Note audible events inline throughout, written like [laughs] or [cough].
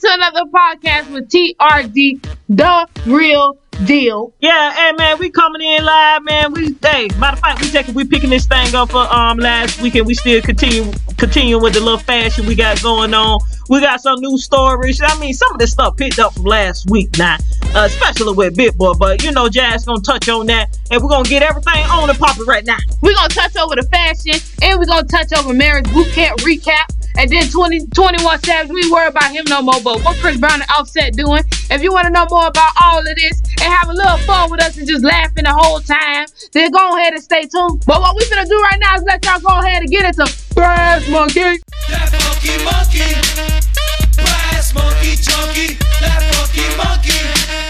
to another podcast with TRD, the real deal. Yeah, hey man, we coming in live, man. We hey, matter of fact, we taking we picking this thing up for um last weekend. We still continue continuing with the little fashion we got going on. We got some new stories. I mean, some of this stuff picked up from last week now, uh, especially with Big Boi. But you know, Jazz gonna touch on that, and we're gonna get everything on and popping right now. We're gonna touch over the fashion and we're gonna touch over marriage boot camp recap. And then 20, 21 Savage, we worry about him no more. But what Chris Brown and Offset doing? If you want to know more about all of this and have a little fun with us and just laughing the whole time, then go ahead and stay tuned. But what we gonna do right now is let y'all go ahead and get into Brass Monkey. That funky monkey, brass monkey chunky, that funky monkey,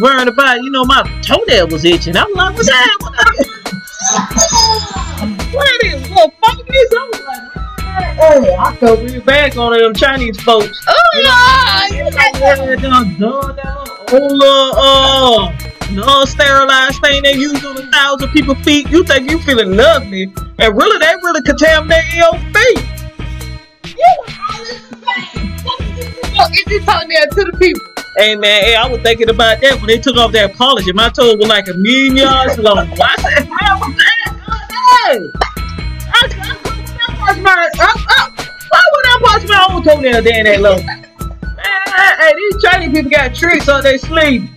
worrying about, you know, my toenail was itching. I'm like, what's that? what is this? Little fungus? I was like, hey, I felt really bad on them Chinese folks. Oh, You know, yeah, done done that little old little, uh, no sterilized thing they use on a thousand people's feet. You think you feeling lovely, and really they really contaminating your feet. Is he talking there to the people? Hey man, hey, I was thinking about that when they took off that polish my toes were like a million yards long. I said? Hey! I said, I my, uh, uh, why would I wash my own toenail down that low? Hey, these Chinese people got tricks on their sleeve.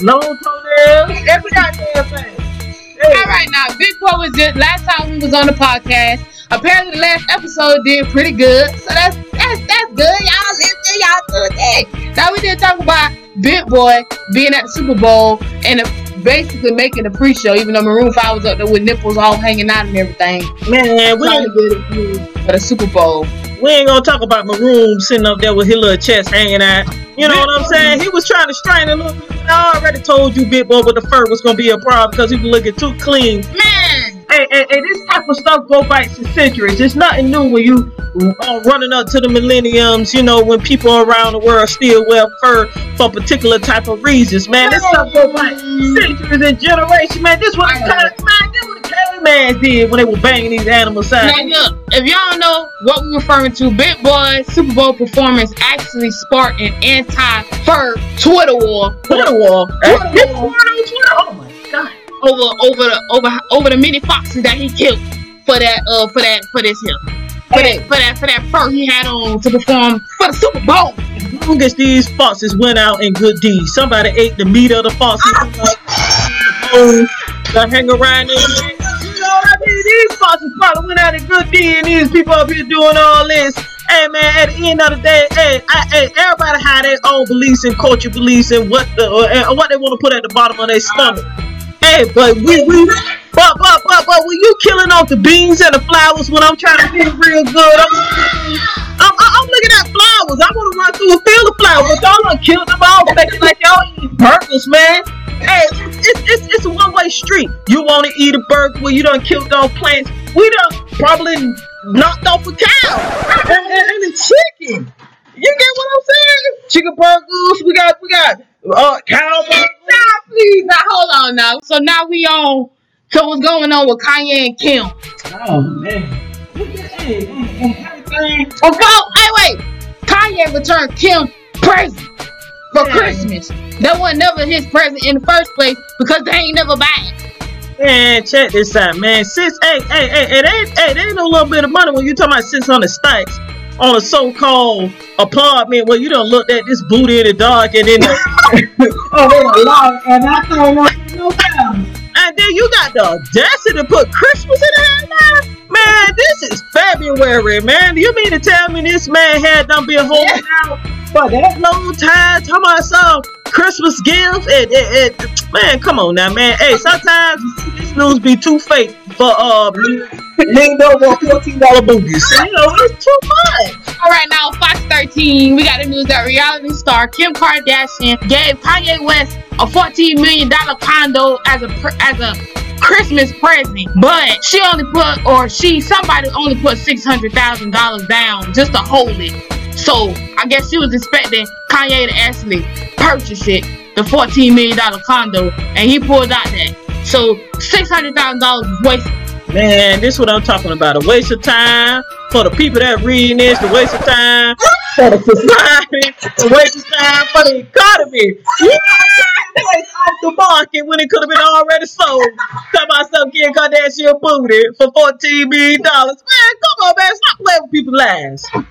Long toenails, every goddamn thing. Hey, All right, now Big Boi was just last time we was on the podcast. Apparently, the last episode did pretty good, so that's that's that's good. Y'all listen, y'all good. Hey. Now we did talk about Big Boi being at the Super Bowl and basically making a pre-show, even though Maroon Five was up there with nipples all hanging out and everything. man, we ain't, to get it through for the Super Bowl. we ain't gonna talk about Maroon sitting up there with his little chest hanging out. You know what I'm saying? He was trying to strain a little bit. I already told you, Big Boi, with the fur was gonna be a problem because he was looking too clean. Man, Hey, hey, hey, this type of stuff go back to centuries. It's nothing new when you uh, running up to the millenniums, you know, when people around the world still wear fur for particular type of reasons, man. This stuff go back centuries and generations, man. This what the man, this what the caveman did when they were banging these animals out. Now look, if y'all don't know what we're referring to, Big Boi's Super Bowl performance actually sparked an anti-fur Twitter war Twitter wall. Twitter This wall. word on Twitter. My god. Over over the over over the many foxes that he killed for that uh for that for this here. For Hey. that for that for that fur he had on to perform for the Super Bowl. long as these foxes went out in good deeds. Somebody ate the meat of the foxes. The bones that hang around them. You know what I mean? These foxes probably went out in good deeds, and these people up here doing all this. Hey man, at the end of the day, hey, I, hey, everybody have their own beliefs and culture beliefs and what the uh, what they want to put at the bottom of their stomach. Hey, but we we but but but but when you killing off the beans and the flowers when I'm trying to be real good, I'm I'm, I'm looking at flowers. I want to run through a field of flowers, but y'all done killed them all, making like y'all eat burgers, man. Hey, it's it's, it's a one way street. You want to eat a burger well, you done killed those plants. We done probably knocked off a cow and, and, and a chicken. You get what I'm saying? Chicken burgers. We got we got uh cowboy. burgers. Now, please, now hold on now. So now we on to what's going on with Kanye and Kim. Oh man. Look at hey, hey, hey, everything. Oh, go, hey, wait. Kanye returned Kim present for Yeah. Christmas. That wasn't never his present in the first place because they ain't never buy it. Man, check this out, man. Six, hey, hey, hey, it ain't, hey, there ain't no little bit of money when you talking about 600 stacks on a so-called apartment where you don't look at this booty in the dark and then, [laughs] oh, they a lot, and I thought, like, no problem. And then you got the audacity to put Christmas in there now? Man, this is February, man. You mean to tell me this man had done been holding out for that long time? Talking about some Christmas gift? And, and, and- man, come on now, man. Hey, sometimes this news be too fake for uh over fourteen dollar boogies. You know, it's too much. All right, now Fox 13, we got the news that reality star Kim Kardashian gave Kanye West a 14 million dollar condo as a as a Christmas present, but she only put or she somebody only put six hundred thousand dollars down just to hold it. So I guess she was expecting Kanye to actually purchase it, the 14 million dollar condo, and he pulled out that. So six hundred thousand dollars was wasted. Man, this is what I'm talking about. A waste of time for the people that reading this, a waste of time for the society, a waste of time for the economy. Yeah, off the market when it could have been already sold. Talk about some Kim Kardashian booty for $14 million. Man, come on, man. Stop playing with people's lives. All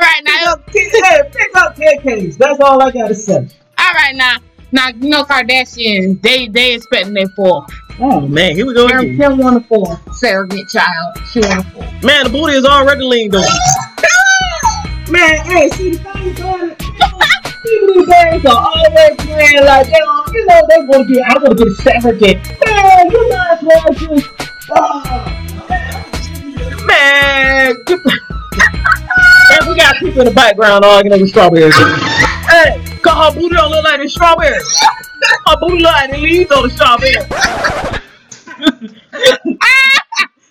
right, now. Pick up, hey, pick up 10Ks. That's all I got to say. All right, now, now you know Kardashian, they they expecting their four. Oh, man. Here we go again. Kim won a four. Surrogate child, she won a four. Man, the booty is already leaned over. Man, hey, see the thing it? People these are always playing like they don't, you know, they want to get, I want to get a surrogate. Man, you might as well just, oh, man. and [laughs] we got people in the background arguing over strawberries. Hey, cause her booty don't look like the strawberries. Her booty look like the leaves on the strawberry.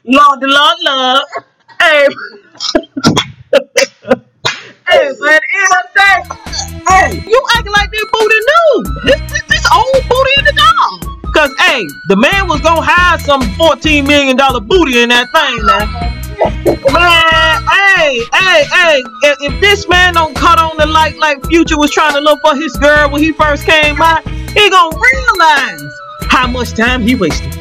Lord, the Lord, love. Hey. [laughs] hey, but at the end of the day, hey, you acting like this booty new. This, this, this old booty in the dog. Cause hey, the man was gonna hide some $14 million booty in that thing now. Man, [laughs] hey, hey, if, if this man don't cut on the light like Future was trying to look for his girl when he first came out, he gonna realize how much time he wasted.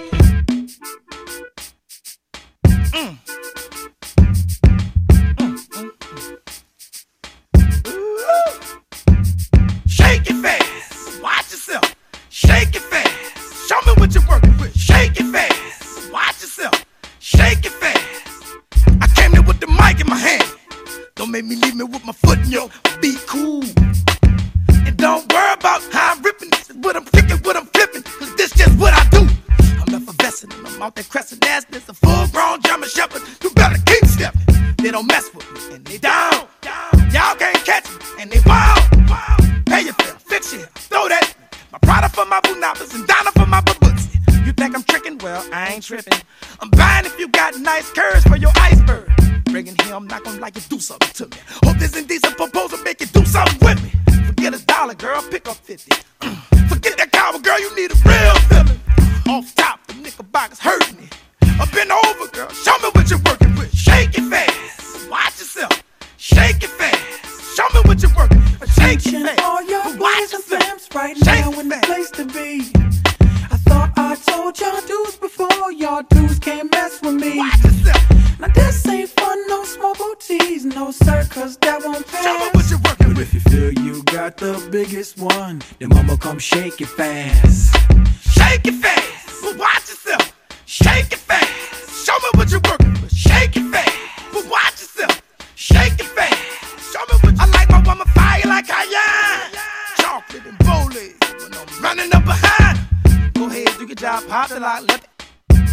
Y'all dudes can't mess with me. Watch yourself. Now this ain't fun, no small booties, no sir, cause that won't pass. Show me what you're working with. If you feel you got the biggest one, then mama come shake it fast. Shake it fast, but watch yourself. Shake it fast. Show me what you're working with. Shake it fast, but watch yourself. Shake it fast. Show me what I like my woman fire like Cayenne. Chocolate and bowling when I'm running up behind. Go ahead, do your job, pop the lock, let it.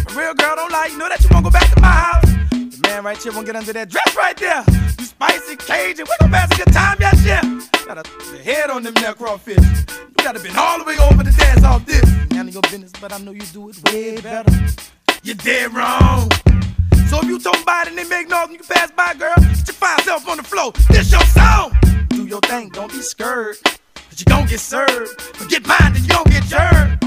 A real girl don't lie, you know that you won't go back to my house. The man right here won't get under that dress right there. You spicy Cajun, we gon' pass a good time, yes, yeah. Got a head on them crawfish. You gotta been all the way over to dance off this. None of your business, but I know you do it way better. You're dead wrong. So if you talking about it and they make noise you can pass by, girl, get your fine self on the floor. This your song. Do your thing, don't be scared. Cause you gon' get served. Forget mine, then you gon' get jerked.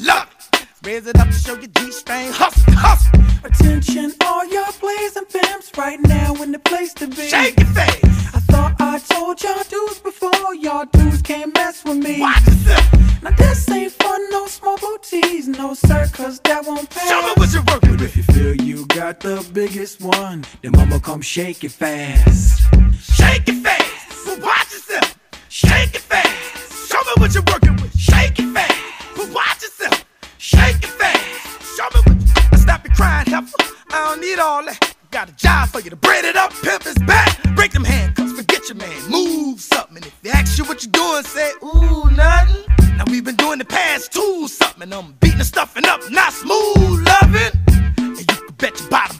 Love. Raise it up to show your G-string. Hustle, hustle. Attention, all y'all plays and pimps right now in the place to be. Shake your face. I thought I told y'all dudes before, y'all dudes can't mess with me. Watch yourself. Now this ain't fun, no small booties, no sir, cause that won't pass. Show me what you're working But with. if you feel you got the biggest one, then mama come shake it fast. Shake it fast. But watch yourself. Shake it fast. Show me what you're working with. Shake it fast. But watch yourself. Shake it fast. Show me what you. Now stop your crying, heifer. I don't need all that. Got a job for you to braid it up, pimp his back. Break them handcuffs, forget your man. Move something. If they ask you what you doing, say, ooh, nothing. Now we've been doing the past two something. I'm beating the stuffing up, not smooth loving. And you can bet your bottom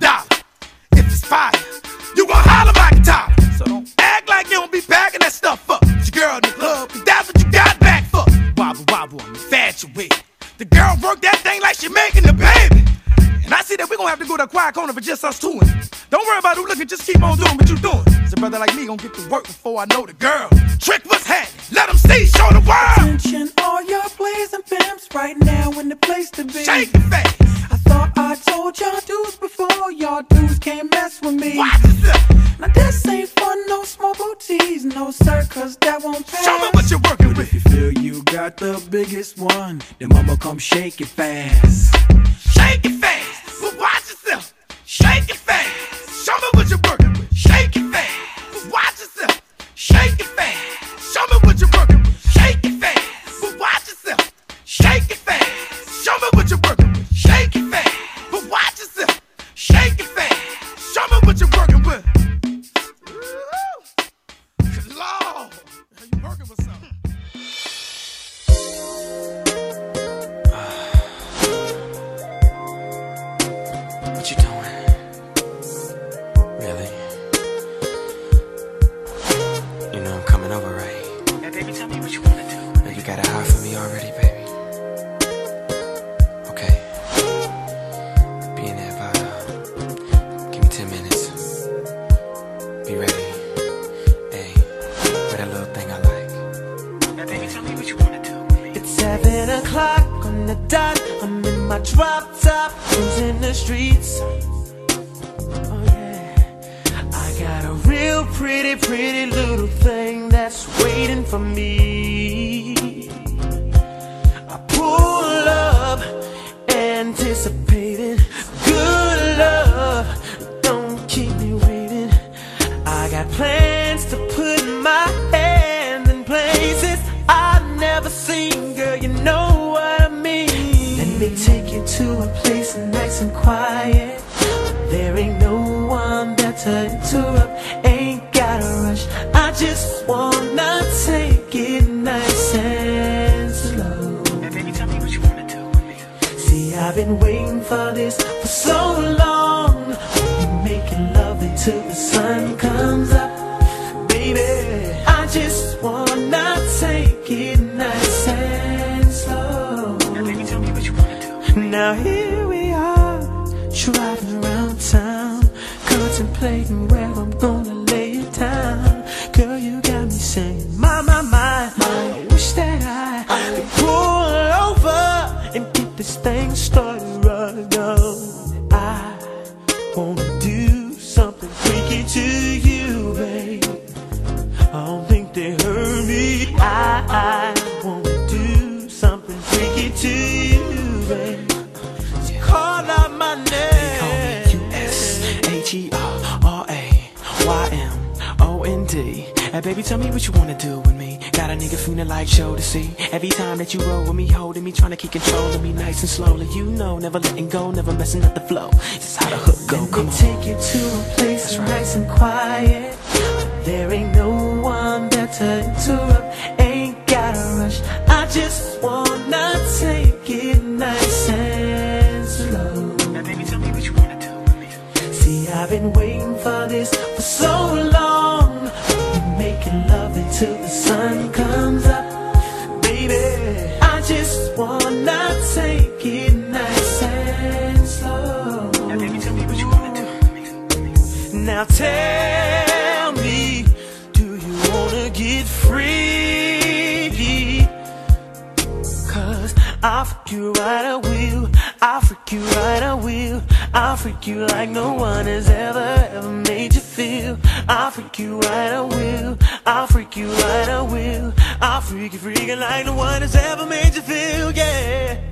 have to go to a quiet corner for just us two. Don't worry about who looking, just keep on doing what you doing. a brother like me gon' get to work before I know the girl. Trick what's happening, let them see, show the world. Attention, all y'all plays and pimps right now in the place to be. Shake the face, I thought I told y'all dudes before, y'all dudes can't mess with me. watch yourself. Now this ain't fun, no small booties, no sir, cause that won't pass. Show me what you're working But with. if you feel you got the biggest one, then mama come shake it fast. Shake it fast, but watch yourself. Shake it fast. Show me what you're working with. Shake it fast, watch yourself. Shake it fast. Drop top, cruising the streets. Oh yeah, I got a real pretty, pretty little thing that's waiting for me. Hey, baby, tell me what you wanna do with me. Got a nigga feeling like show to see. Every time that you roll with me, holding me, trying to keep control of me nice and slowly. You know, never letting go, never messing up the flow. This is how the hook go. Let Come me on. take you to a place nice and quiet. There ain't no one better to interrupt. Ain't gotta rush. I just wanna take it nice and slow. Hey, baby, tell me what you wanna do with me. See, I've been waiting for this for so long. Sun comes up. Baby, I just wanna take it nice and slow. Hey, baby, tell me what you wanna do. Now tell me, do you wanna get free? Cause I'll freak you right, I will. I'll freak you right, I will. I'll freak you like no one has ever, ever made you feel. I'll freak you right, I will. I'll freak you right, I will. I'll freak you freaking like no one has ever made you feel, yeah.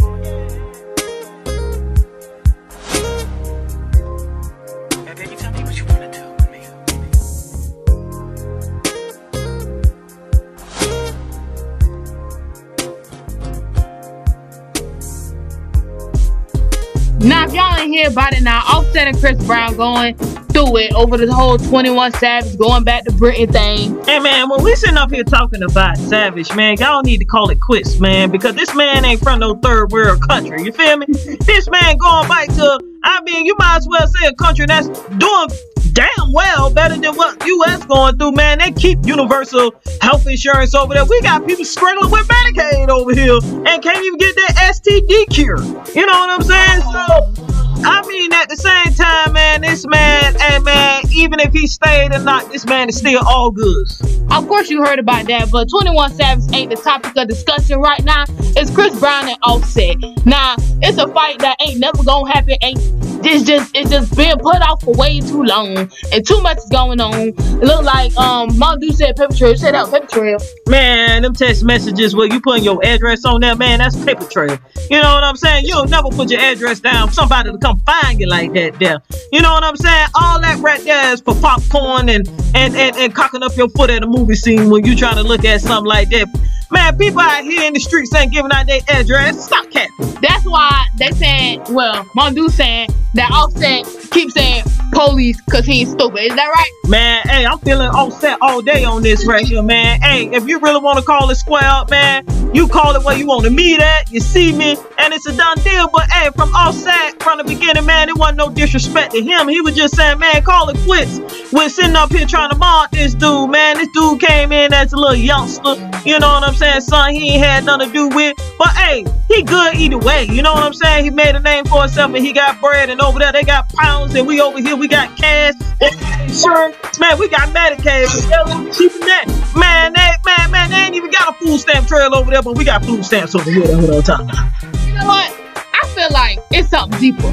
Now, if y'all ain't hear about it now, Offset and Chris Brown going through it over the whole 21 Savage going back to Britain thing. Hey man, when we sitting up here talking about Savage, man, y'all need to call it quits, man, because this man ain't from no third world country. You feel me? this man going back to, I mean, you might as well say a country that's doing damn well better than what U.S. going through, man. They keep universal health insurance over there. We got people struggling with Medicaid over here and can't even get their STD cure. You know what I'm saying? So. I mean, at the same time, man, this man, and man, even if he stayed or not, this man is still all good. Of course, you heard about that, but 21 Savage ain't the topic of discussion right now. It's Chris Brown and Offset. Now, it's a fight that ain't never gonna happen. Ain't this just it's just being put off for way too long, and too much is going on. It look like um, Mom Dude said paper trail. Said out paper trail. Man, them text messages where you putting your address on there, man, that's paper trail. You know what I'm saying? You'll never put your address down for somebody to come find you like that there. You know what I'm saying? All that right there is for popcorn and and, and, and cocking up your foot at a movie scene when you trying to look at something like that. Man, people out here in the streets ain't giving out their address. Stop cat. That's why they saying, well, Dude saying that Offset keep saying police because he's stupid. Is that right? Man, hey, I'm feeling Offset all day on this right here, man. Hey, if you really want to call it square up, man, you call it where you want to meet at. You see me, and it's a done deal. But hey, from Offset from the beginning, man, it wasn't no disrespect to him. He was just saying, man, call it quits. We're sitting up here trying to mock this dude, man. This dude came in as a little youngster. You know what I'm saying, son? He ain't had nothing to do with. But hey, he good either way. You know what I'm saying? He made a name for himself, and he got bread. And over there, they got pounds, and we over here, we got cash. Insurance. Man, we got Medicaid. but hell, it's cheaper than that. Man, they, man, man, they ain't even got a food stamp trail over there, but we got food stamps over here. What I'm talking about. You know what? I feel like it's something deeper.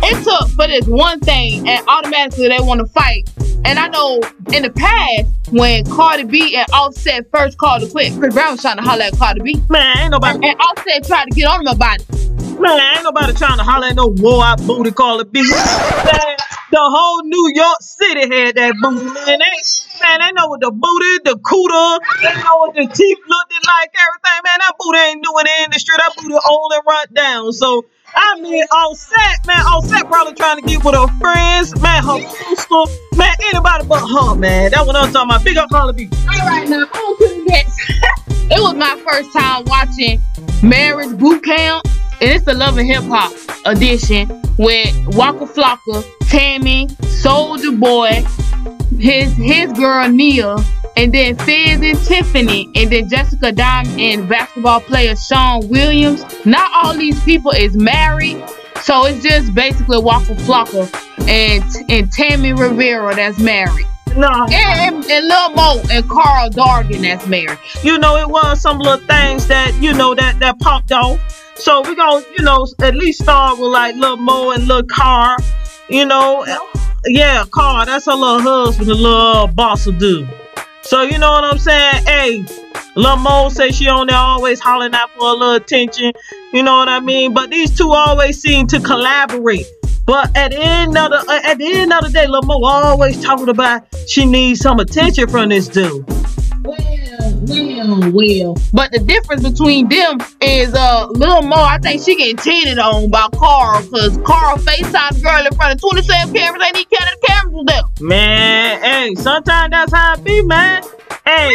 It took for this one thing, and automatically they want to fight. And I know in the past, when Cardi B and Offset first called to quit, Chris Brown was trying to holler at Cardi B. Man, ain't nobody, And Offset tried to get on him about it. Man, ain't nobody trying to holler at no war out booty call it. Man, the whole New York City had that booty, man. They, man, they know what the booty, the cooter, they know what the teeth looked like, everything. Man, that booty ain't in the industry. That booty and run down. So, I mean, set, man, Offset, probably trying to get with her friends, man, her sister, man, anybody but her, man. That's what I'm talking about. Big up Cardi B. All right, now, I don't put [laughs] it It was my first time watching Marriage Boot Camp, and it's the Love and Hip Hop edition with Waka Flocka, Tammy, Soldier Boy, his his girl Nia, and then Fizz and Tiffany, and then Jessica Diamond and basketball player Shawne Williams. Not all these people is married, so it's just basically Waka Flocka and and Tammy Rivera that's married. And, and, and Lil Mo and Karl Dargan that's married. you know, it was some little things that, you know, that, that popped off. So we gonna, you know, at least start with like Lil Mo and Lil Car. You know, yeah, Car, that's her little husband, the little boss will do. So you know what I'm saying? Hey, Lil Mo say she on there always hollering out for a little attention. You know what I mean? But these two always seem to collaborate. But at the end of the at the end of the day, Lil Mo always talking about she needs some attention from this dude. Well, well. But the difference between them is uh little more. I think she getting cheated on by Karl because Karl FaceTime girl in front of 27 cameras. Ain't even counted the cameras was there. Man, hey, sometimes that's how it be, man. Hey,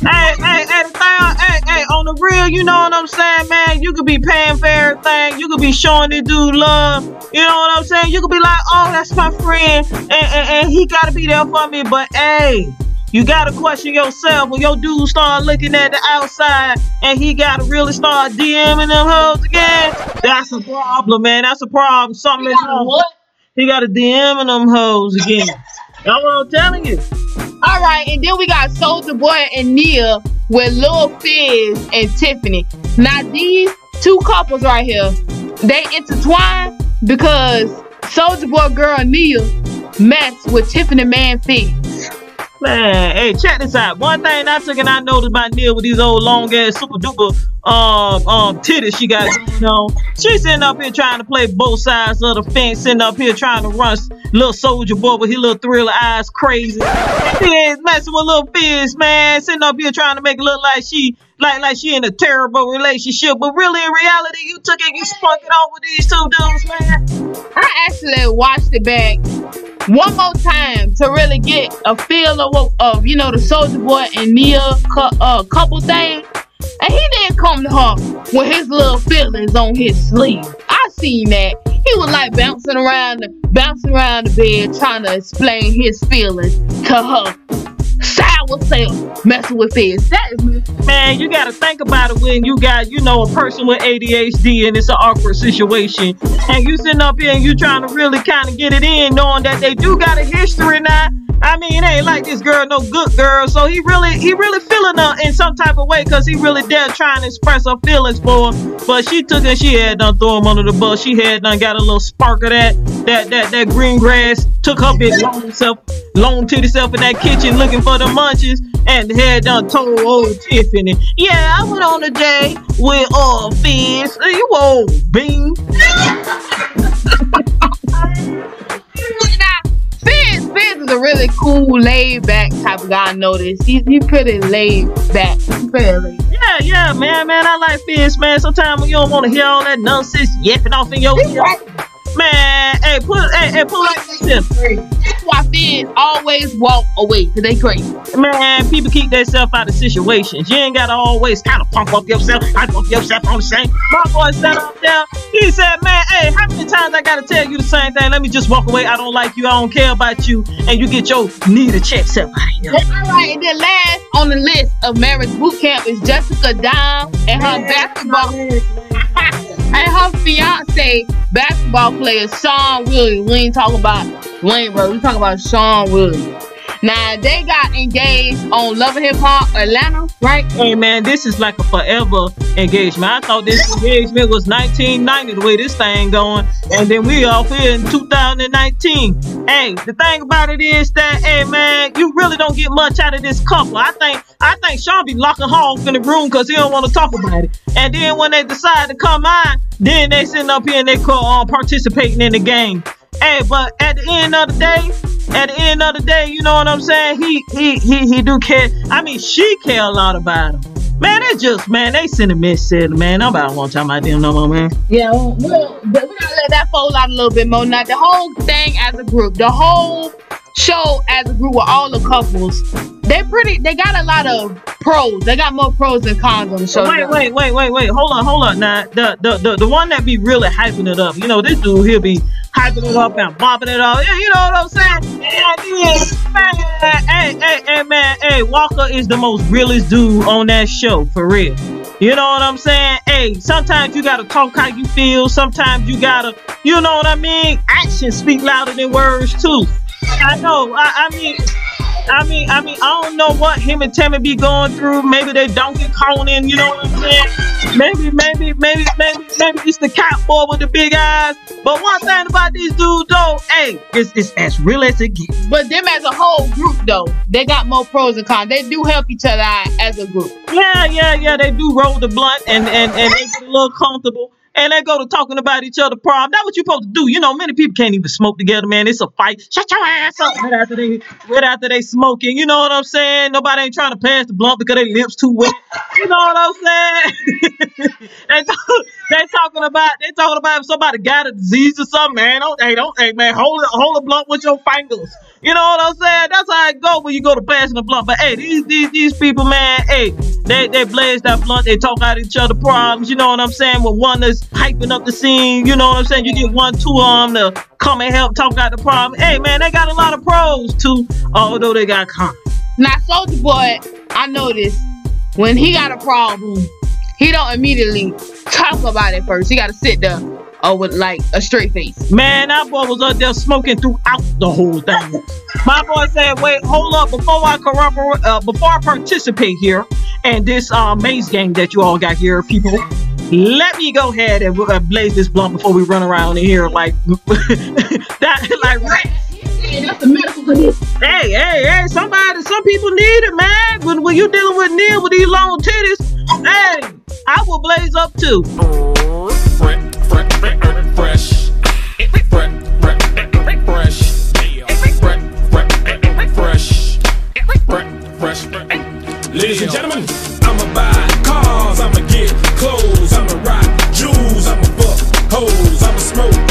hey, hey, hey, hey, hey, on the real, you know what I'm saying, man? You could be paying for everything. You could be showing this dude love. You know what I'm saying? You could be like, oh, that's my friend, and, and, and he gotta be there for me. But hey, you gotta question yourself when your dude start looking at the outside and he gotta really start DMing them hoes again. That's a problem, man. That's a problem. Something is wrong. What? He got to DMing them hoes again. That's what I'm telling you. All right, and then we got Soldier Boy and Nia with Lil Fizz and Tiffany. Now these two couples right here, they intertwine because Soldier Boy girl Nia messed with Tiffany Man Fizz. Man, hey, check this out. One thing I took and I noticed about Nia with these old long ass super duper um um titties she got going on. She's sitting up here trying to play both sides of the fence, sitting up here trying to run little soldier boy with his little thriller eyes crazy. He is messing with little Fizz, man, sitting up here trying to make it look like she like like she in a terrible relationship. But really in reality, you took it, you spunk it on with these two dudes, man. I actually watched it back one more time to really get a feel of, of you know the Soldier Boy and Nia uh, couple thing. And he didn't come to her with his little feelings on his sleeve. I seen that. He was like bouncing around, bouncing around the bed, trying to explain his feelings to her sour self, messing with his. That is Man, you gotta think about it when you got, you know, a person with ADHD and it's an awkward situation. And you sitting up here and you trying to really kind of get it in, knowing that they do got a history now. I mean, it ain't like this girl no good girl. So he really, he really feeling her in some type of way because he really there trying to express her feelings for her. But she took and she had done throw him under the bus. She had done got a little spark of that, that, that, that green grass. Took her big long self, long titty self in that kitchen looking for the munchies and had done told old Tiffany, yeah, I went on a date with uh Fizz. You old bean. [laughs] Fizz, Fizz is a really cool, laid back type of guy. I noticed. He's he pretty laid back. He's pretty laid back. Yeah, yeah, man, man, I like Fizz, man. Sometimes when you don't want to hear all that nonsense yapping off in your ear, man, hey, put, hey, hey, pull like this. That's why Fizz always walk away, cause they crazy. Man, people keep themselves out of situations. You ain't gotta always kind of pump up yourself, hype up yourself on the same. My boy sat up there. He said, Man, hey, how many times I gotta tell you the same thing? Let me just walk away. I don't like you. I don't care about you. And you get your need a check self out of here. All right, and then last on the list of marriage boot camp is Jessica Dime and her basketball [laughs] and her fiance basketball player Shawne Williams. We ain't talking about Wayne, bro. We talking about Shawne Williams. Now they got engaged on Love and Hip Hop Atlanta, right? Hey man, this is like a forever engagement. I thought this engagement was 1990 the way this thing going, and then we off here in 2019. Hey, the thing about it is that hey man, you really don't get much out of this couple. I think I think Shawne be locking off in the room because he don't want to talk about it. And then when they decide to come on, then they sitting up here and they call uh, participating in the game. Hey, but at the end of the day, at the end of the day, you know what I'm saying? He he he he do care. I mean, she care a lot about him. Man, they just man, they send a message, man. Nobody want to talk about them no more, man. Yeah, well, well, but we gotta let that fold out a little bit more. Now, the whole thing as a group, the whole show as a group with all the couples, they pretty, they got a lot of pros. They got more pros than cons on the show. Wait, wait, wait, wait, wait. Hold on, hold on. Now, the, the the the one that be really hyping it up, you know, this dude he'll be hyping it up and bopping it up. Yeah, you know what I'm saying? Then, man, hey, hey, hey, man, hey, Waka is the most realest dude on that show, for real. You know what I'm saying? Hey, sometimes you gotta talk how you feel. Sometimes you gotta, you know what I mean? Actions speak louder than words too. I know. I, I mean, I mean, I mean, I don't know what him and Tammy be going through. Maybe they don't get Conan, you know what I'm saying? Maybe, maybe, maybe, maybe, maybe it's the cat boy with the big eyes. But one thing about these dudes, though, hey, it's, it's as real as it gets. But them as a whole group, though, they got more pros and cons. They do help each other out as a group. Yeah, yeah, yeah. They do roll the blunt and and and they get a little comfortable. And they go to talking about each other problem. That's what you're supposed to do. You know, many people can't even smoke together, man. It's a fight. Shut your ass up right after they right after they smoking. You know what I'm saying? Nobody ain't trying to pass the blunt because their lips too wet. You know what I'm saying? [laughs] they, talk, they talking about they talking about if somebody got a disease or something, man. Don't hey don't hey man hold it hold a blunt with your fingers. You know what I'm saying? That's how it go when you go to passing the blunt. But hey, these these these people, man, hey, they they blaze that blunt. They talk out each other problems. You know what I'm saying? When one is hyping up the scene, you know what I'm saying? You get one, two of them to come and help talk out the problem. Hey, man, they got a lot of pros too, although they got cons. Now, Soldier Boy, I noticed when he got a problem, he don't immediately talk about it first. He got to sit there uh, with like a straight face. Man, that boy was up there smoking throughout the whole thing. My boy said, "Wait, hold up! Before I corroborate, uh, before I participate here and this uh, maze game that you all got here, people, let me go ahead and uh, blaze this blunt before we run around in here like [laughs] that, like Yeah, that's the medical condition. Hey, hey, hey! Somebody, some people need it, man. When when you dealing with Nia with these long titties, hey, I will blaze up too. Fresh. Fresh. Ladies and gentlemen, I'ma buy cars, I'ma get clothes, I'ma rock jewels, I'ma fuck hoes, I'ma smoke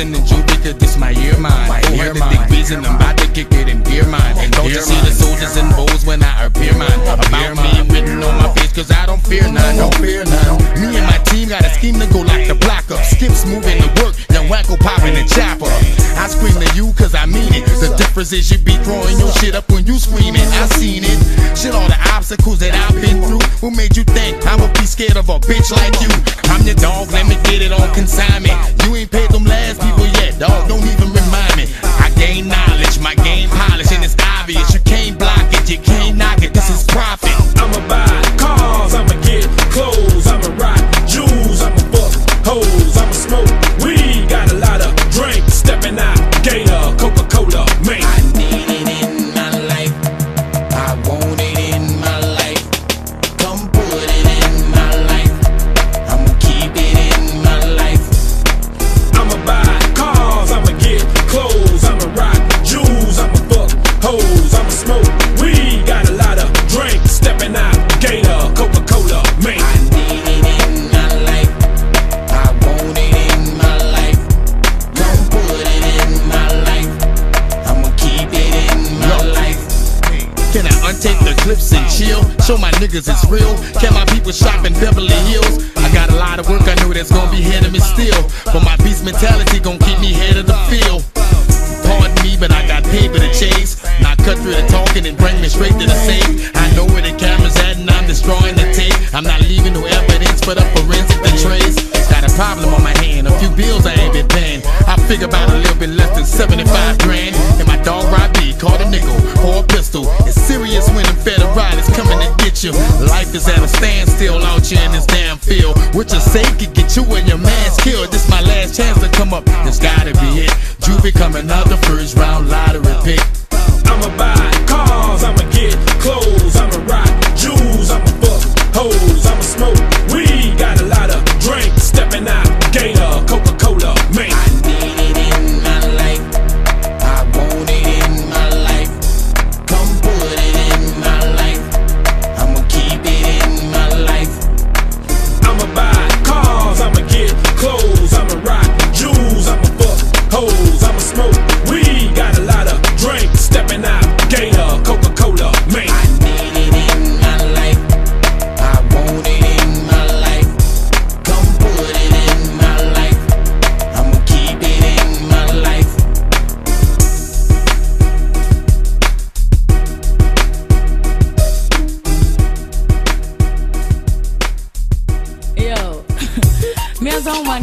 Listen to you because this my ear mine. My ear heard the big mine. reason I'm about to kick it in beer mine. And don't you see the soldiers and bows when I appear mine? About me written on my face cause I don't fear none. Don't fear none. Me and my team got a scheme to go like the block up. Skips moving to work, young wacko popping and chopper. I scream to you cause I mean it. The difference is you be throwing your shit up when you screaming. I seen it. Shit, all the obstacles that I've been through. Who made you think I'ma be scared of a bitch like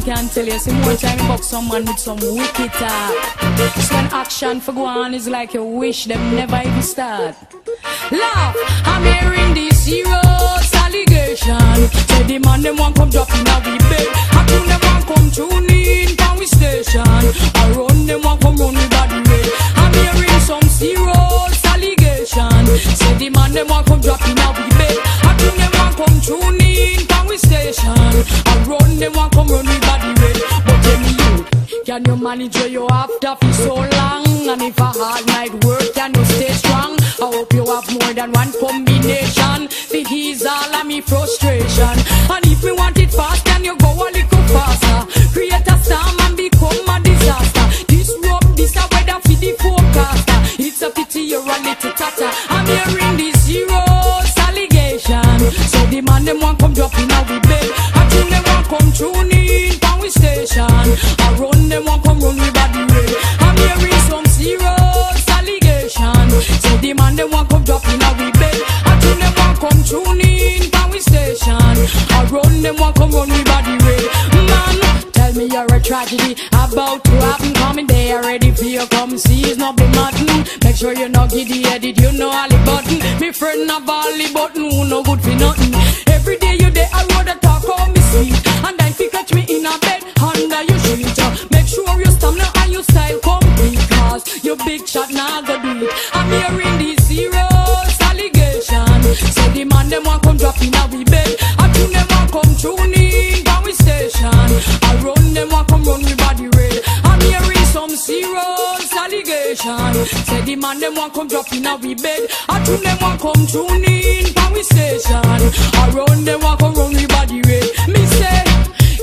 a tell you, see more time you buck someone with some wicked talk. So when action for go is like a wish them never even start. Laugh, I'm hearing these serious allegation. Say the man them want come drop in a we bed. I do them want come tune in from we station. I run them want come run with body red. I'm hearing some serious allegation. Say the man them want come drop in a we bed. Come tune in from we station. I run them want come run with body red. But tell me you, can you manage where you after for so long? And if a hard night work, can you stay strong? I hope you have more than one combination. For ease all of me frustration. And if you want it fast, can you go a little faster? Create a storm and become a disaster. This rope, this a weather for the forecaster. It's a pity you're a little tatter. Them want come run with body red. I'm hearing some serious allegation. So the man them want come drop in a we bed. I think them want come tune in we station. I run them want come run with body red. Man, tell me you're a tragedy about to happen. Coming ready for you come see it's not be mutton. Make sure you not giddy headed, you know all the button. Me friend all the button who no good for nothing. Shot now go do it. I'm hearing these serious allegations. So the man them want come drop in we bed. I think them want come tune in from we station. I run them want come run with body red. I'm hearing some serious allegations. Say the man them want come drop in we bed. I think them want come tune in from we station. I run them want come run with body red. Me say.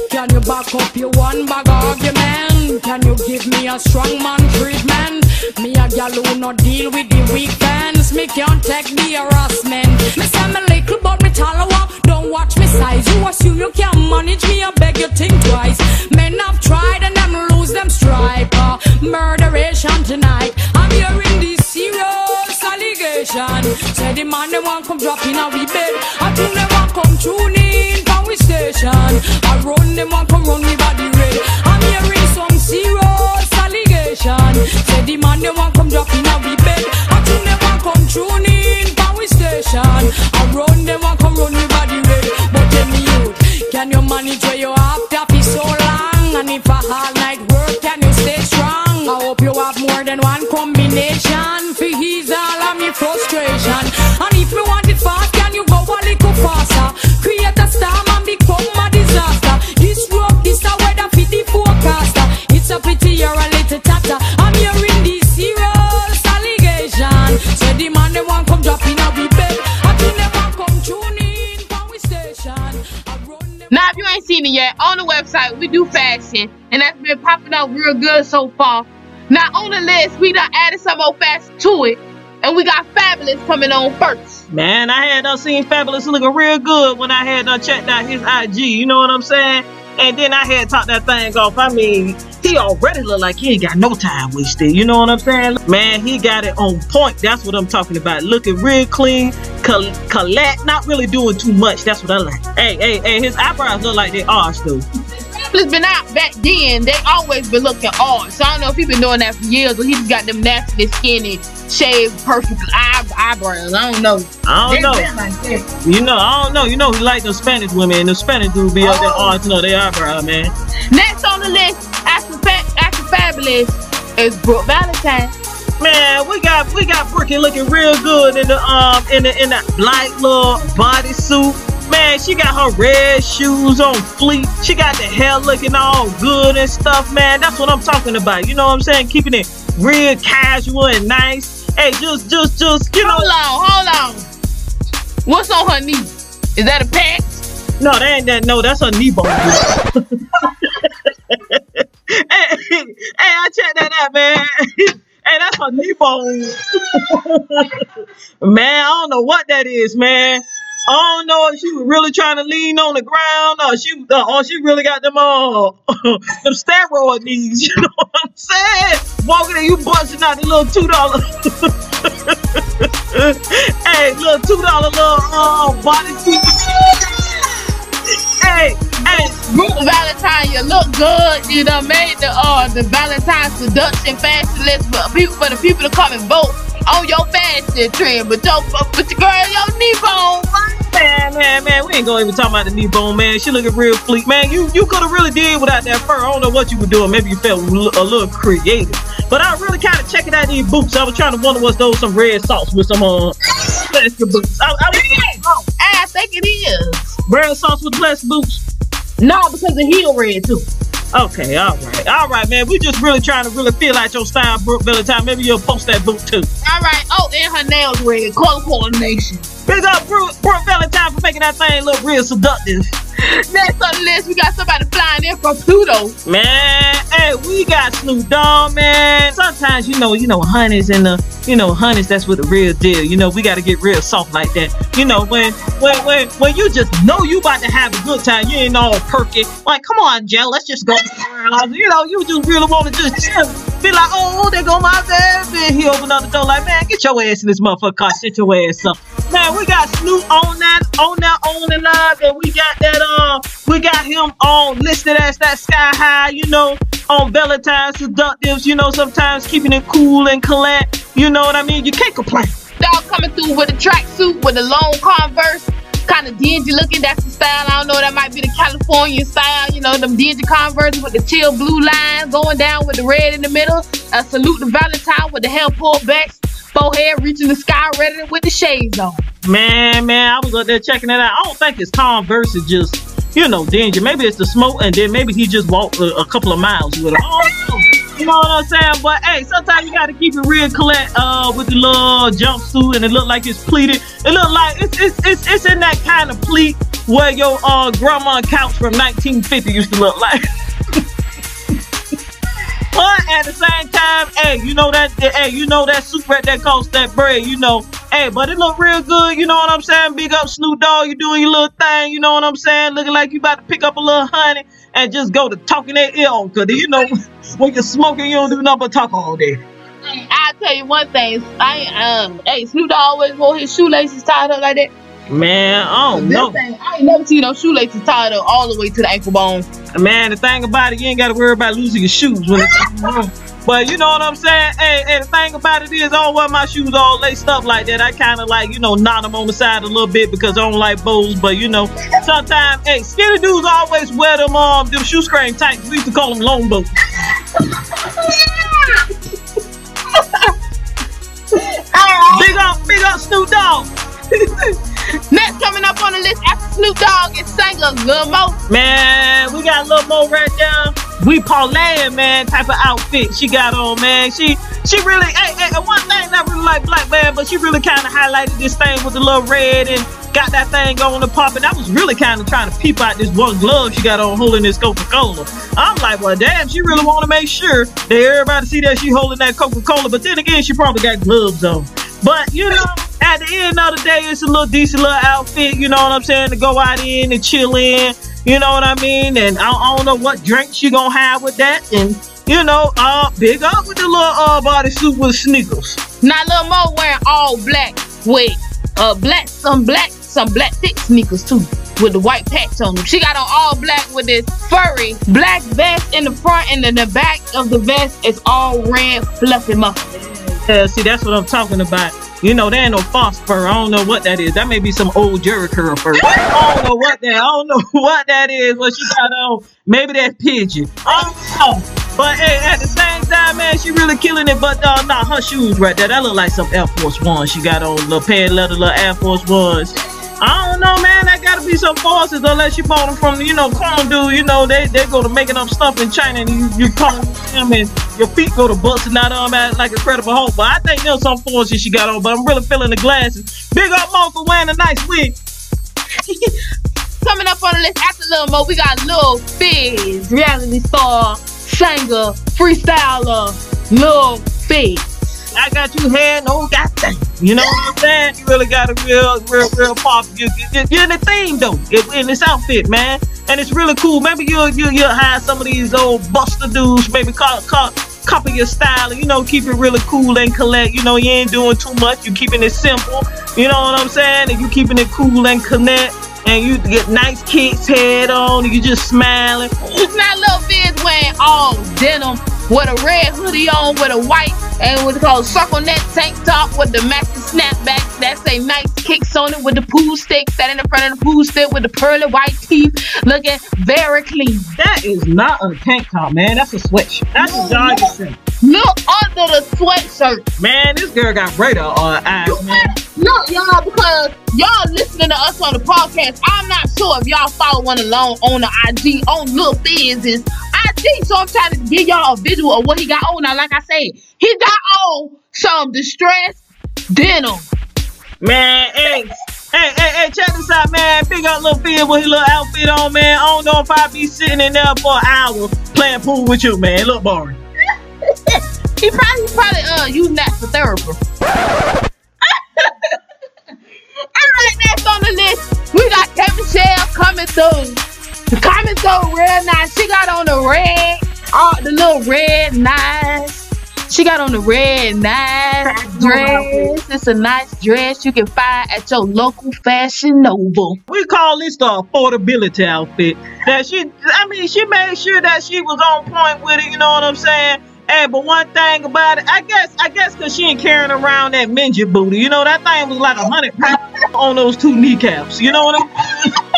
Can you back up your one bag argument? Can you give me a strong man treatment? Gal who no deal with the weak fans. Me can't take the harassment. Me say me little but me taller. Don't watch me size. You assume you can manage me. I beg you think twice. Men have tried and them lose them stripe. Uh, murderation tonight. I'm hearing this serious allegation. Say the man they want come drop in a we bed. I think they want come tune in from we station. I run them want come run me body red. I'm hearing some serious allegation. Say the man they want drop in a we bed. I think they want come tune in we station. I run them want come run me body red. But tell me you, can you manage where you after for so long? And if a hard night work, can you stay strong? I hope you have more than one combination. For ease all of me frustration. On the website, we do fashion, and that's been popping up real good so far. Now, on the list, we done added some more fashion to it. And we got Fabolous coming on first. Man, I had uh, seen Fabolous looking real good when I had uh, checked out his IG. You know what I'm saying? And then I had talked that thing off. I mean, he already look like he ain't got no time wasted. You know what I'm saying? Man, he got it on point. That's what I'm talking about. Looking real clean, col- collect, not really doing too much. That's what I like. Hey, hey, hey, his eyebrows look like they are though. Fabolous been out back then. They always been looking odd. So I don't know if he been doing that for years or he just got them nasty, skinny, shaved, perfect eye- eyebrows. I don't know. I don't know. like. You know, I don't know. You know, he like the Spanish women, and the Spanish dude be up there Oh. arching up their eyebrow, man. Next on the list, after, fa- after Fabolous, is Brooke Valentine. Man, we got we got Brookie looking real good in the um in the in that light little bodysuit. Man, she got her red shoes on fleet. She got the hair looking all good and stuff, man. That's what I'm talking about. You know what I'm saying? Keeping it real casual and nice. Hey, just just just you know. Hold on, hold on. What's on her knee? Is that a patch? No, that ain't that. No, that's her knee bone. [laughs] hey, hey, I checked that out, man. [laughs] Hey, that's her knee bone. [laughs] man, I don't know what that is, man. I don't know if she was really trying to lean on the ground or she uh, or she really got them uh [laughs] them steroid knees. [laughs] You know what I'm saying? Walking and you busting out the little two dollar. [laughs] hey, little two dollar little uh body Hey, hey, Brooke Valentine, you look good. You done made the uh the Valentine seduction fashion list for people for the people to come and vote on your fashion trend. But your but your girl, your knee bone. Man, man, man, we ain't gonna even talk about the knee bone, man. She looking real fleek, man. You you could have really did without that fur. I don't know what you were doing. Maybe you felt a little- creative. But I really kind of checking out these boots. I was trying to wonder what's those some red socks with some uh plastic boots. I, I was I think it is. red socks with plastic boots. No, because the heel red too. Okay, all right, all right, man. We just really trying to really feel out your style, Brooke Valentine. Maybe you'll post that boot too. All right. Oh, and her nails red. Color coordination. Big up Brooke, Brooke Valentine for making that thing look real seductive. Next on the list, we got somebody flying in from Pluto. Man, hey, we got Snoop Dogg, man. Sometimes, you know, you know, honeys and the, you know, honeys, that's what the real deal. You know, we got to get real soft like that. You know, when, when, when, when you just know you about to have a good time, you ain't all perky. Like, come on, Joe, let's just go. You know, you just really want to just chill. Be like, oh, there go my baby. He opened up the door like, man, get your ass in this motherfucker car. Shut your ass up. Man, we got Snoop on that, on that, on the live, and we got that, uh, we got him on listed as that sky high, you know, on Valentine's seductives, you know, sometimes keeping it cool and collect. You know what I mean? You can't complain. Dog coming through with a tracksuit with a long Converse. Kind of dingy looking. That's the style. I don't know. That might be the California style. You know, them dingy Converse with the teal blue line going down with the red in the middle. A salute to Valentine with the hair pulled back, forehead reaching the sky, ready with the shades on. Man, man, I was up there checking it out. I don't think it's Converse, it's just, you know, danger. Maybe it's the smoke, and then maybe he just walked a, a couple of miles with it. You know what I'm saying? But hey, sometimes you gotta keep it real collect uh with the little jumpsuit and it look like it's pleated. It look like it's it's it's, it's in that kind of pleat where your uh grandma couch from 1950 used to look like. [laughs] But at the same time, hey, you know that, hey, you know that soup right that costs that bread, you know. Hey, but it look real good, you know what I'm saying? Big up Snoop Dogg, you doing your little thing, you know what I'm saying? Looking like you about to pick up a little honey and just go to talking that on, cause you know [laughs] when you're smoking, you don't do nothing but talk all day. I'll tell you one thing. I um, hey, Snoop Dogg always wore his shoelaces tied up like that. Man, I don't know. thing, I ain't never seen no shoelaces tied up all the way to the ankle bone. Man, the thing about it, you ain't got to worry about losing your shoes when it's But you know what I'm saying? Hey, hey, the thing about it is, I don't wear my shoes all laced up like that. I kind of like, you know, knot them on the side a little bit because I don't like bows. But you know, sometimes, hey, skinny dudes always wear them, um, them shoestring tights. We used to call them long boats. [laughs] big up, big up Snoop Dogg. [laughs] Next coming up on the list after Snoop Dogg is singer Lil Mo. Man, we got Lil Mo right there. We Pauline, man, type of outfit she got on, man. She she really, hey, hey, one thing not really like black man, but she really kind of highlighted this thing with the little red and got that thing going to pop. And I was really kind of trying to peep out this one glove she got on holding this Coca Cola. I'm like, well, damn, she really want to make sure that everybody see that she holding that Coca Cola. But then again, she probably got gloves on. But you know, at the end of the day, it's a little decent little outfit. You know what I'm saying? To go out in and chill in. You know what I mean? And I, don't know what drinks you gonna have with that. And you know, uh, big up with the little uh bodysuit with sneakers. Now Lil Mo wearing all black with uh black some black some black thick sneakers too. With the white patch on them. She got on all black with this furry black vest in the front and then the back of the vest is all red fluffy muffin. Yeah, see, that's what I'm talking about. You know, there ain't no fur. I don't know what that is. That may be some old Jheri curl fur. I don't know what that. I don't know [laughs] what that is. What she got on? Maybe that pigeon. I don't know. But hey, at the same time, man, she really killing it. But uh, nah, her shoes right there, that look like some Air Force Ones She got on little pair leather, little Air Force Ones. I don't know, man. That gotta be some forces unless you bought them from, you know, Corn dude. You know, they they go to making up stuff in China and you, you call them and your feet go to busting out on um, that like Incredible credible hope. But I think there's some forces she got on. But I'm really feeling the glasses. Big up Mo for wearing a nice wig. [laughs] Coming up on the list after Lil Mo, we got Lil Fizz, reality star, singer, freestyler, Lil Fizz. I got you here, no goddamn. You know what I'm saying? You really got a real, real, real pop. You, you, you're in the theme though, in- this outfit, man. And it's really cool. Maybe you'll you, you'll hire some of these old buster dudes, maybe call, call, copy your style, and you know, keep it really cool and collect. You know, you ain't doing too much. You keeping it simple. You know what I'm saying? And you keeping it cool and connect. And you get nice kicks head on, and you just smiling. Now Lil Fizz wearing all denim with a red hoodie on with a white and what's called circle neck tank top with the matching snapback. That's a nice kicks on it with the pool stick, standing in the front of the pool stick with the pearly white teeth, looking very clean. That is not a tank top, man. That's a sweatshirt. That's a jogging suit. Look under the sweatshirt. Man, this girl got radar uh, eyes, man. Look, y'all, because y'all listening to us on the podcast, I'm not sure if y'all following along on the IG on Lil Fizz's IG. So I'm trying to give y'all a visual of what he got on. Now, like I said, he got on some distressed denim. Man, hey, hey, hey, hey, check this out, man. Big up little Phil with his little outfit on, man. I don't know if I'll be sitting in there for an hour playing pool with you, man. Look boring. [laughs] he probably he probably uh using that for therapy. [laughs] Alright, next on the list, we got K Michelle coming through. Coming through real nice. She got on the red, uh, the little red nice. She got on the red nice dress. It's a nice dress you can find at your local fashion nova. We call this the affordability outfit. That she, I mean, she made sure that she was on point with it. You know what I'm saying? Hey, but one thing about it, I guess, I guess, cause she ain't carrying around that midget booty. You know that thing was like a hundred pounds on those two kneecaps. You know what I'm? [laughs]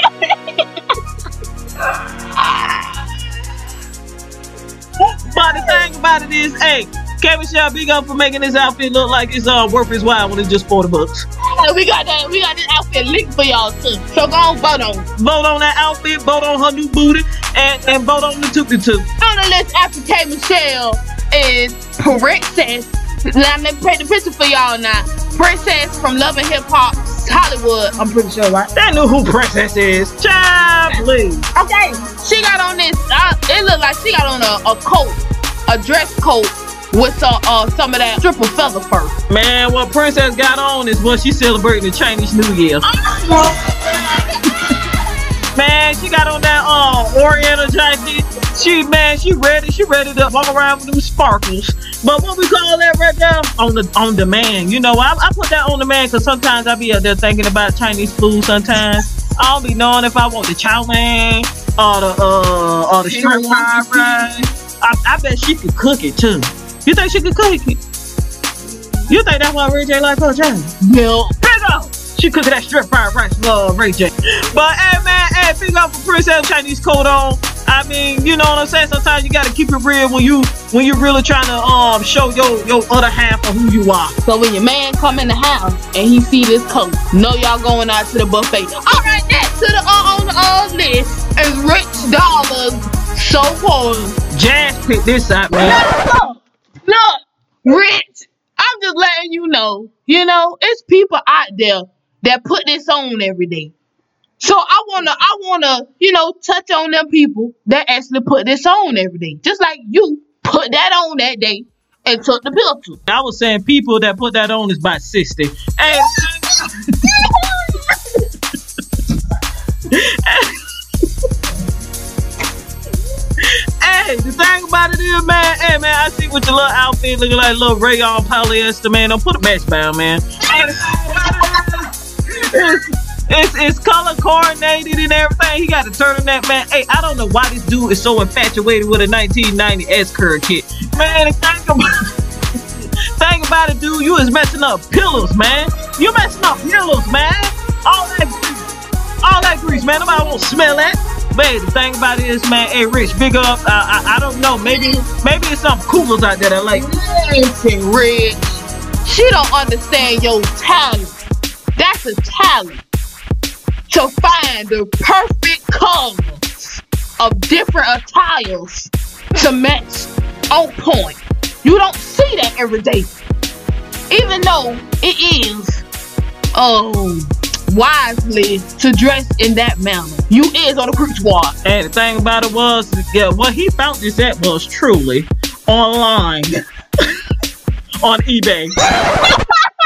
But the thing about it is, hey, K Michelle, big up for making this outfit look like it's uh, worth his while when it's just 40 bucks. Hey, we got that. We got this outfit linked for y'all too. So go on, vote on. Vote on that outfit, vote on her new booty, and, and vote on the toot. On the list after K Michelle is Princess. Let me paint the picture for y'all now. Princess from Love and Hip Hop Hollywood. I'm pretty sure, right? That knew who Princess is. Child, please. Okay, she got on this. Uh, it looked like she got on a, a coat, a dress coat with some uh some of that triple feather fur. Man, what Princess got on is what she's celebrating the Chinese New Year. [laughs] Man, she got on that uh Oriental jacket. She man, she ready. She ready to walk around with them sparkles. But what we call that right there? On the on demand. You know, I, I put that on demand because sometimes I be out there thinking about Chinese food. Sometimes I don't be knowing if I want the chow mein or the uh or the shrimp fried rice. I, I bet she could cook it too. You think she could cook it? You think that's why Ray J like her? Yeah. Big up! She cooking that strip fried rice, love Ray J. But hey man, hey, big up for Princess Chinese coat on. I mean, you know what I'm saying? Sometimes you gotta keep it real when you when you're really trying to um show your your other half of who you are. So when your man come in the house and he see this coat, know y'all going out to the buffet. All right, next to the uh, on the uh, list is Rich Dollaz. So cold. Jazz pick this up, man. Look, look, Rich. I'm just letting you know. You know, it's people out there that put this on every day. So I wanna, I wanna, you know, touch on them people that actually put this on every day. Just like you put that on that day and took the picture. I was saying people that put that on is about 60. Hey, hey, the thing about it is, man, hey, man, I see with your little outfit looking like little rayon polyester, man. Don't put a match bound, man. It's, it's, color coordinated and everything. He got to turn that, man. Hey, I don't know why this dude is so infatuated with a 1990 S curve kit. Man, think about [laughs] Think about it, dude. You is messing up pillows, man. You messing up pillows, man. All that. All that grease, man. Nobody won't smell that. Man, the thing about it is, man, hey, Rich, big up. Uh, I, I don't know. Maybe maybe it's some coolers out there that like. Listen, Rich. She don't understand your talent. That's a talent. To find the perfect colors of different attires to match on point. You don't see that every day. Even though it is um wisely to dress in that manner. You is on the crew squad. And the thing about it was, yeah, what he found this at was truly online [laughs] on eBay. [laughs]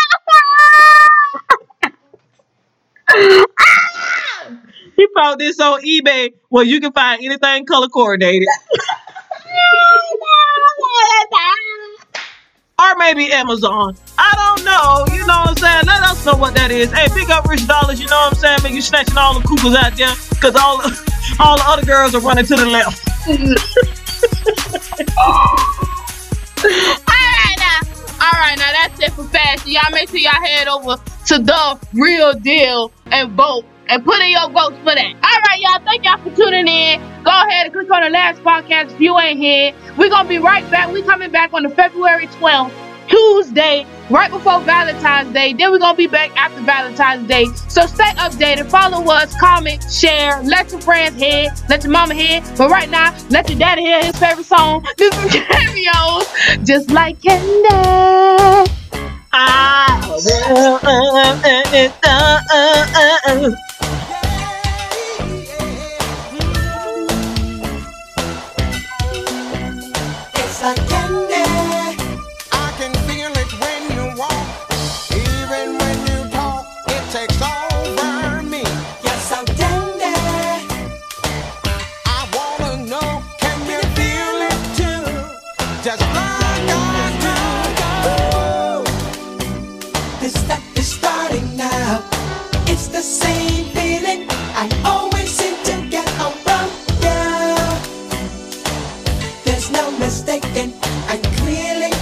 this on eBay where you can find anything color coordinated. [laughs] or maybe Amazon. I don't know. You know what I'm saying? Let us know what that is. Hey, pick up Rich Dollaz. You know what I'm saying? Man, you snatching all the cougars out there because all the, [laughs] all the other girls are running to the left. [laughs] Alright now. Alright now that's it for fashion. Y'all make sure y'all head over to the real deal and vote and put in your votes for that. Alright, y'all. Thank y'all for tuning in. Go ahead and click on the last podcast if you ain't here. We're gonna be right back. We coming back on the February 12th, Tuesday, right before Valentine's Day. Then we're gonna be back after Valentine's Day. So stay updated, follow us, comment, share, let your friends hear, let your mama hear. But right now, let your daddy hear his favorite song. This [laughs] is Cameo's, just like candy. Ah, It's no mistaking, I'm clearly